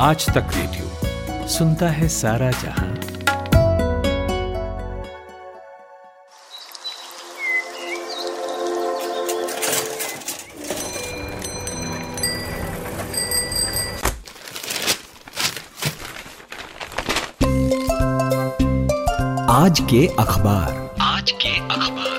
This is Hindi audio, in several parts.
आज तक रेडियो सुनता है सारा जहाँ। आज के अखबार। आज के अखबार।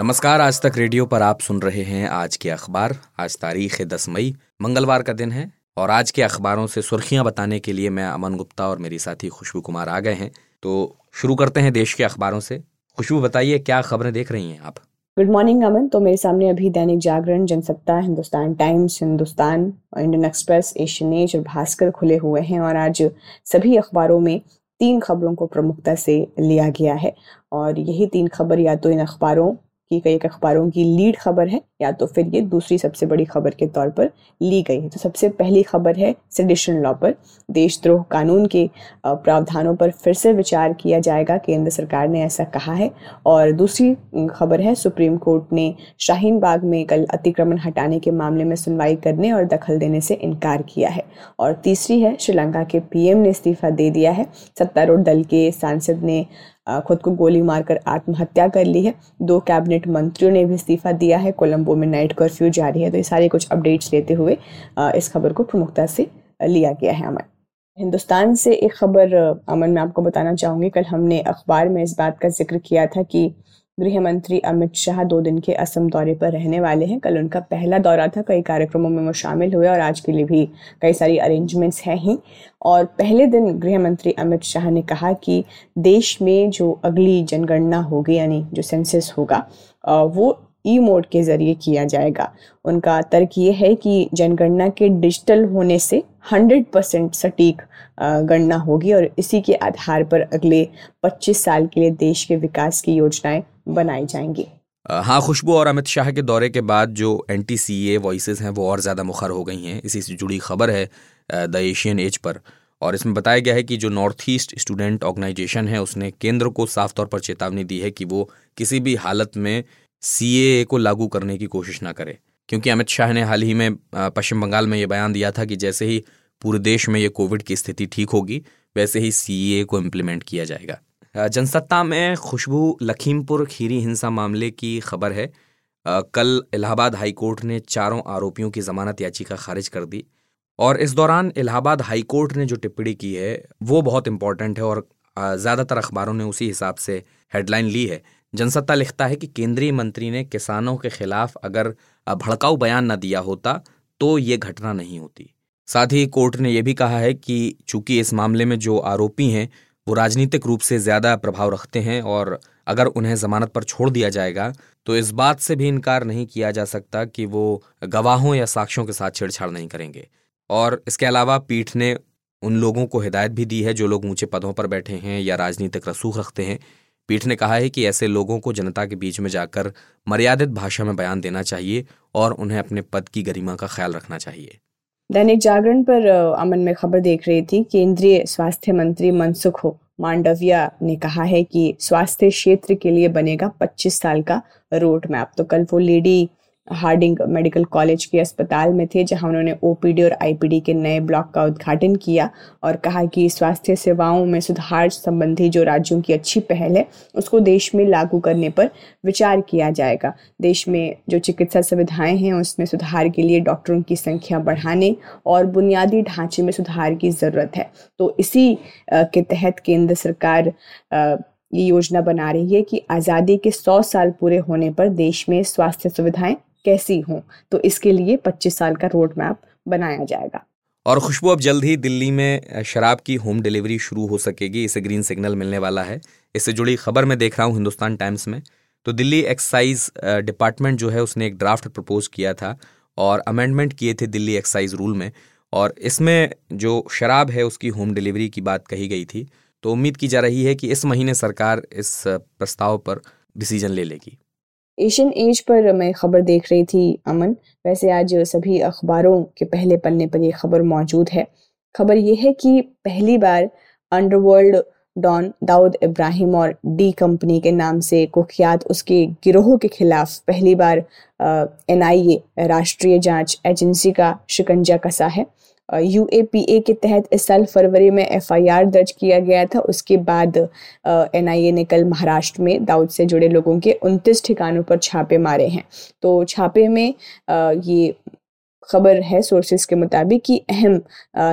नमस्कार, आज तक रेडियो पर आप सुन रहे हैं आज के अखबार। आज तारीख है दस मई मंगलवार का दिन है और आज के अखबारों से सुर्खियाँ बताने के लिए मैं अमन गुप्ता और मेरी साथी खुशबू कुमार आ गए हैं। तो शुरू करते हैं देश के अखबारों से। खुशबू, बताइए, क्या खबरें देख रही हैं आप? Good morning Aman. तो मेरे सामने अभी Dainik Jagran, Jansatta, Hindustan Times, Hindustan Indian Express, Asian Age और भास्कर खुले हुए हैं और आज सभी अखबारों में तीन खबरों को प्रमुखता से लिया गया है। और यही तीन खबर या तो इन अखबारों की कई अखबारों की लीड खबर है, या तो फिर ये दूसरी सबसे बड़ी खबर के तौर पर ली गई है। तो सबसे पहली खबर है सेडिशन लॉ पर। देशद्रोह कानून के प्रावधानों पर फिर से विचार किया जाएगा, केंद्र सरकार ने ऐसा कहा है। और दूसरी खबर है सुप्रीम कोर्ट ने शाहीन बाग में कल अतिक्रमण हटाने के मामले में सुनवाई करने और दखल देने से इनकार किया है। और तीसरी है, श्रीलंका के पीएम ने इस्तीफा दे दिया है। सत्तारूढ़ दल के सांसद ने खुद को गोली मारकर आत्महत्या कर ली है। दो कैबिनेट मंत्रियों ने भी इस्तीफा दिया है। कोलंबो में नाइट कर्फ्यू जारी है। तो ये सारे कुछ अपडेट्स लेते हुए इस खबर को प्रमुखता से लिया गया है अमन। हिंदुस्तान से एक खबर अमन, मैं आपको बताना चाहूँगी। कल हमने अखबार में इस बात का ज़िक्र किया था कि गृह मंत्री अमित शाह दो दिन के असम दौरे पर रहने वाले हैं। कल उनका पहला दौरा था। कई कार्यक्रमों में वो शामिल हुए और आज के लिए भी कई सारी अरेंजमेंट्स हैं ही। और पहले दिन गृह मंत्री अमित शाह ने कहा कि देश में जो अगली जनगणना होगी, यानी जो सेंसस होगा वो ई मोड के ज़रिए किया जाएगा। उनका तर्क ये है कि जनगणना के डिजिटल होने से 100 परसेंट सटीक गणना होगी और इसी के आधार पर अगले 25 साल के लिए देश के विकास की योजनाएँ बनाई जाएँगी। हाँ खुशबू और अमित शाह के दौरे के बाद जो N T C A voice हैं, वो और ज़्यादा मुखर हो गई हैं। इसी से जुड़ी खबर है द एशियन एज पर। और इसमें बताया गया है कि जो नॉर्थ ईस्ट स्टूडेंट ऑर्गेनाइजेशन है, उसने केंद्र को साफ़ तौर पर चेतावनी दी है कि वो किसी भी हालत में सी को लागू करने की कोशिश ना करे। क्योंकि अमित शाह ने हाल ही में पश्चिम बंगाल में ये बयान दिया था कि जैसे ही पूरे देश में ये कोविड की स्थिति ठीक होगी, वैसे ही सी को इम्प्लीमेंट किया जाएगा। जनसत्ता में खुशबू लखीमपुर खीरी हिंसा मामले की खबर है। कल इलाहाबाद हाईकोर्ट ने चारों आरोपियों की जमानत याचिका खारिज कर दी और इस दौरान इलाहाबाद हाईकोर्ट ने जो टिप्पणी की है, वो बहुत इंपॉर्टेंट है और ज़्यादातर अखबारों ने उसी हिसाब से हेडलाइन ली है। जनसत्ता लिखता है कि केंद्रीय मंत्री ने किसानों के खिलाफ अगर भड़काऊ बयान न दिया होता तो ये घटना नहीं होती। साथ ही कोर्ट ने यह भी कहा है कि चूँकि इस मामले में जो आरोपी हैं, वो राजनीतिक रूप से ज़्यादा प्रभाव रखते हैं और अगर उन्हें जमानत पर छोड़ दिया जाएगा तो इस बात से भी इनकार नहीं किया जा सकता कि वो गवाहों या साक्ष्यों के साथ छेड़छाड़ नहीं करेंगे। और इसके अलावा पीठ ने उन लोगों को हिदायत भी दी है जो लोग ऊँचे पदों पर बैठे हैं या राजनीतिक रसूख रखते हैं। पीठ ने कहा है कि ऐसे लोगों को जनता के बीच में जाकर मर्यादित भाषा में बयान देना चाहिए और उन्हें अपने पद की गरिमा का ख्याल रखना चाहिए। दैनिक जागरण पर अमन में खबर देख रही थी, केंद्रीय स्वास्थ्य मंत्री मनसुख मांडविया ने कहा है कि स्वास्थ्य क्षेत्र के लिए बनेगा 25 साल का रोड मैप तो कल वो लेडी हार्डिंग मेडिकल कॉलेज के अस्पताल में थे, जहाँ उन्होंने ओपीडी और आईपीडी के नए ब्लॉक का उद्घाटन किया और कहा कि स्वास्थ्य सेवाओं में सुधार संबंधी जो राज्यों की अच्छी पहल है, उसको देश में लागू करने पर विचार किया जाएगा। देश में जो चिकित्सा सुविधाएँ हैं, उसमें सुधार के लिए डॉक्टरों की संख्या बढ़ाने और बुनियादी ढांचे में सुधार की ज़रूरत है। तो इसी के तहत केंद्र सरकार ये योजना बना रही है कि आज़ादी के 100 साल पूरे होने पर देश में स्वास्थ्य सुविधाएँ कैसी हों तो इसके लिए 25 साल का रोड मैप बनाया जाएगा। और खुशबू, अब जल्द ही दिल्ली में शराब की होम डिलीवरी शुरू हो सकेगी, इसे ग्रीन सिग्नल मिलने वाला है। इससे जुड़ी खबर मैं देख रहा हूँ हिंदुस्तान टाइम्स में। तो दिल्ली एक्साइज डिपार्टमेंट जो है, उसने एक ड्राफ्ट प्रपोज किया था और अमेंडमेंट किए थे दिल्ली एक्साइज रूल में। और इसमें जो शराब है, उसकी होम डिलीवरी की बात कही गई थी। तो उम्मीद की जा रही है कि इस महीने सरकार इस प्रस्ताव पर डिसीज़न ले लेगी। एशियन एज पर मैं खबर देख रही थी, अमन। वैसे आज सभी अखबारों के पहले पन्ने पर यह खबर मौजूद है। खबर यह है कि पहली बार अंडरवर्ल्ड डॉन दाऊद इब्राहिम और डी कंपनी के नाम से कुख्यात उसके गिरोह के खिलाफ पहली बार एनआईए राष्ट्रीय जाँच एजेंसी का शिकंजा कसा है। यूएपीए के तहत इस साल फरवरी में एफआईआर दर्ज किया गया था। उसके बाद एनआईए ने कल महाराष्ट्र में दाऊद से जुड़े लोगों के 29 ठिकानों पर छापे मारे हैं। तो छापे में आ, ये खबर है सोर्सेज के मुताबिक कि अहम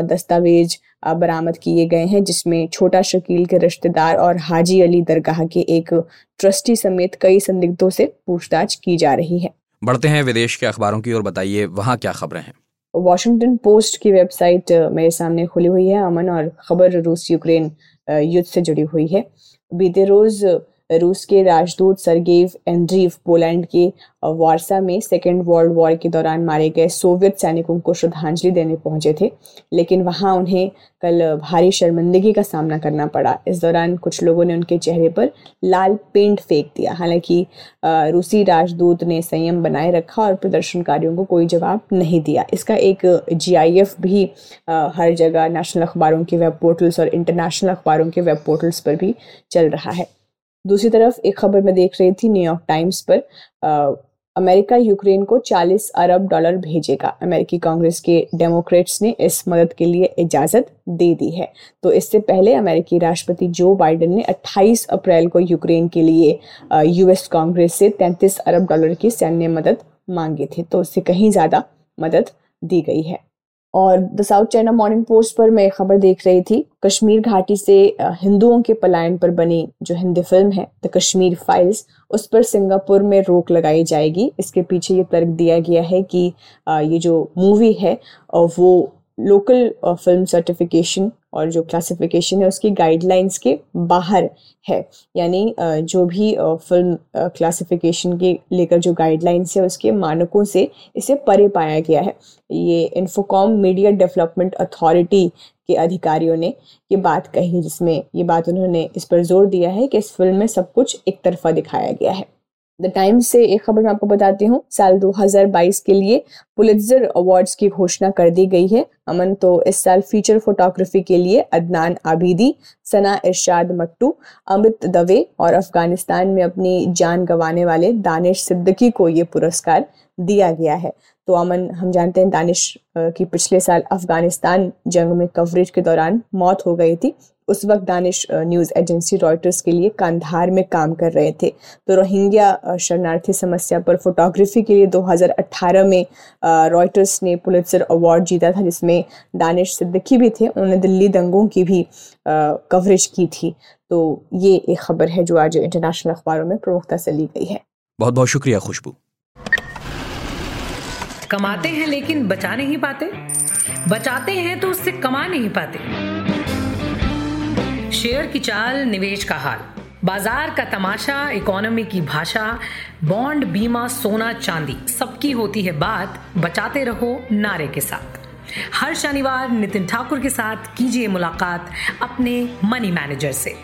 दस्तावेज़ बरामद किए गए हैं जिसमें छोटा शकील के रिश्तेदार और हाजी अली दरगाह के एक ट्रस्टी समेत कई संदिग्धों से पूछताछ की जा रही है। बढ़ते हैं विदेश के अखबारों की ओर बताइए वहाँ क्या खबरें हैं? वॉशिंगटन पोस्ट की वेबसाइट मेरे सामने खुली हुई है अमन और खबर रूस यूक्रेन युद्ध से जुड़ी हुई है। बीते रोज रूस के राजदूत सरगेव एंड्रीव पोलैंड के वारसा में सेकेंड वर्ल्ड वॉर के दौरान मारे गए सोवियत सैनिकों को श्रद्धांजलि देने पहुँचे थे, लेकिन वहाँ उन्हें कल भारी शर्मिंदगी का सामना करना पड़ा। इस दौरान कुछ लोगों ने उनके चेहरे पर लाल पेंट फेंक दिया। हालाँकि रूसी राजदूत ने संयम बनाए रखा और प्रदर्शनकारियों को कोई जवाब नहीं दिया। इसका एक जीआईएफ भी हर जगह नेशनल अखबारों के वेब पोर्टल्स और इंटरनेशनल अखबारों के वेब पोर्टल्स पर भी चल रहा है। दूसरी तरफ़ एक खबर मैं देख रही थी न्यूयॉर्क टाइम्स पर आ, अमेरिका यूक्रेन को 40 अरब डॉलर भेजेगा। अमेरिकी कांग्रेस के डेमोक्रेट्स ने इस मदद के लिए इजाज़त दे दी है। तो इससे पहले अमेरिकी राष्ट्रपति जो बाइडेन ने 28 अप्रैल को यूक्रेन के लिए यूएस कांग्रेस से 33 अरब डॉलर की सैन्य मदद मांगी थी। तो उससे कहीं ज़्यादा मदद दी गई है। और the South China Morning Post पर मैं खबर देख रही थी, कश्मीर घाटी से हिंदुओं के पलायन पर बनी जो हिंदी फ़िल्म है द कश्मीर फाइल्स उस पर सिंगापुर में रोक लगाई जाएगी। इसके पीछे ये तर्क दिया गया है कि ये जो मूवी है वो लोकल फ़िल्म सर्टिफिकेशन और जो क्लासिफिकेशन है उसकी गाइडलाइंस के बाहर है। यानी जो भी फ़िल्म क्लासिफिकेशन के लेकर जो गाइडलाइंस है उसके मानकों से इसे परे पाया गया है। ये इन्फोकॉम मीडिया डेवलपमेंट अथॉरिटी के अधिकारियों ने ये बात कही, जिसमें ये बात उन्होंने इस पर ज़ोर दिया है कि इस फ़िल्म में सब कुछ एक तरफा दिखाया गया है। द टाइम्स से एक खबर मैं आपको बताती हूँ। साल 2022 के लिए पुलित्जर अवार्ड्स की घोषणा कर दी गई है। अमन तो इस साल फीचर फोटोग्राफी के लिए अदनान आबिदी, सना इरशाद मट्टू, अमित दवे और अफ़गानिस्तान में अपनी जान गंवाने वाले दानिश सिद्दकी को ये पुरस्कार दिया गया है। तो अमन, हम जानते हैं दानिश की पिछले साल अफ़गानिस्तान जंग में कवरेज के दौरान मौत हो गई थी। उस वक्त दानिश न्यूज़ एजेंसी रॉयटर्स के लिए कांधार में काम कर रहे थे। तो रोहिंग्या शरणार्थी समस्या पर फोटोग्राफी के लिए 2018 में रॉयटर्स ने पुलित्सर अवार्ड जीता था, जिसमें दानिश सिद्दीकी भी थे। उन्होंने दिल्ली दंगों की भी कवरेज की थी। तो ये एक खबर है जो आज इंटरनेशनल अखबारों में प्रमुखता से ली गई है। बहुत बहुत शुक्रिया खुशबू। कमाते हैं लेकिन बचा नहीं पाते। बचाते हैं तो उससे कमा नहीं पाते। शेयर की चाल, निवेश का हाल। बाज़ार का तमाशा, इकोनॉमी की भाषा, बॉन्ड, बीमा, सोना, चांदी, सबकी होती है बात। बचाते रहो नारे के साथ। हर शनिवार नितिन ठाकुर के साथ कीजिए मुलाकात अपने मनी मैनेजर से।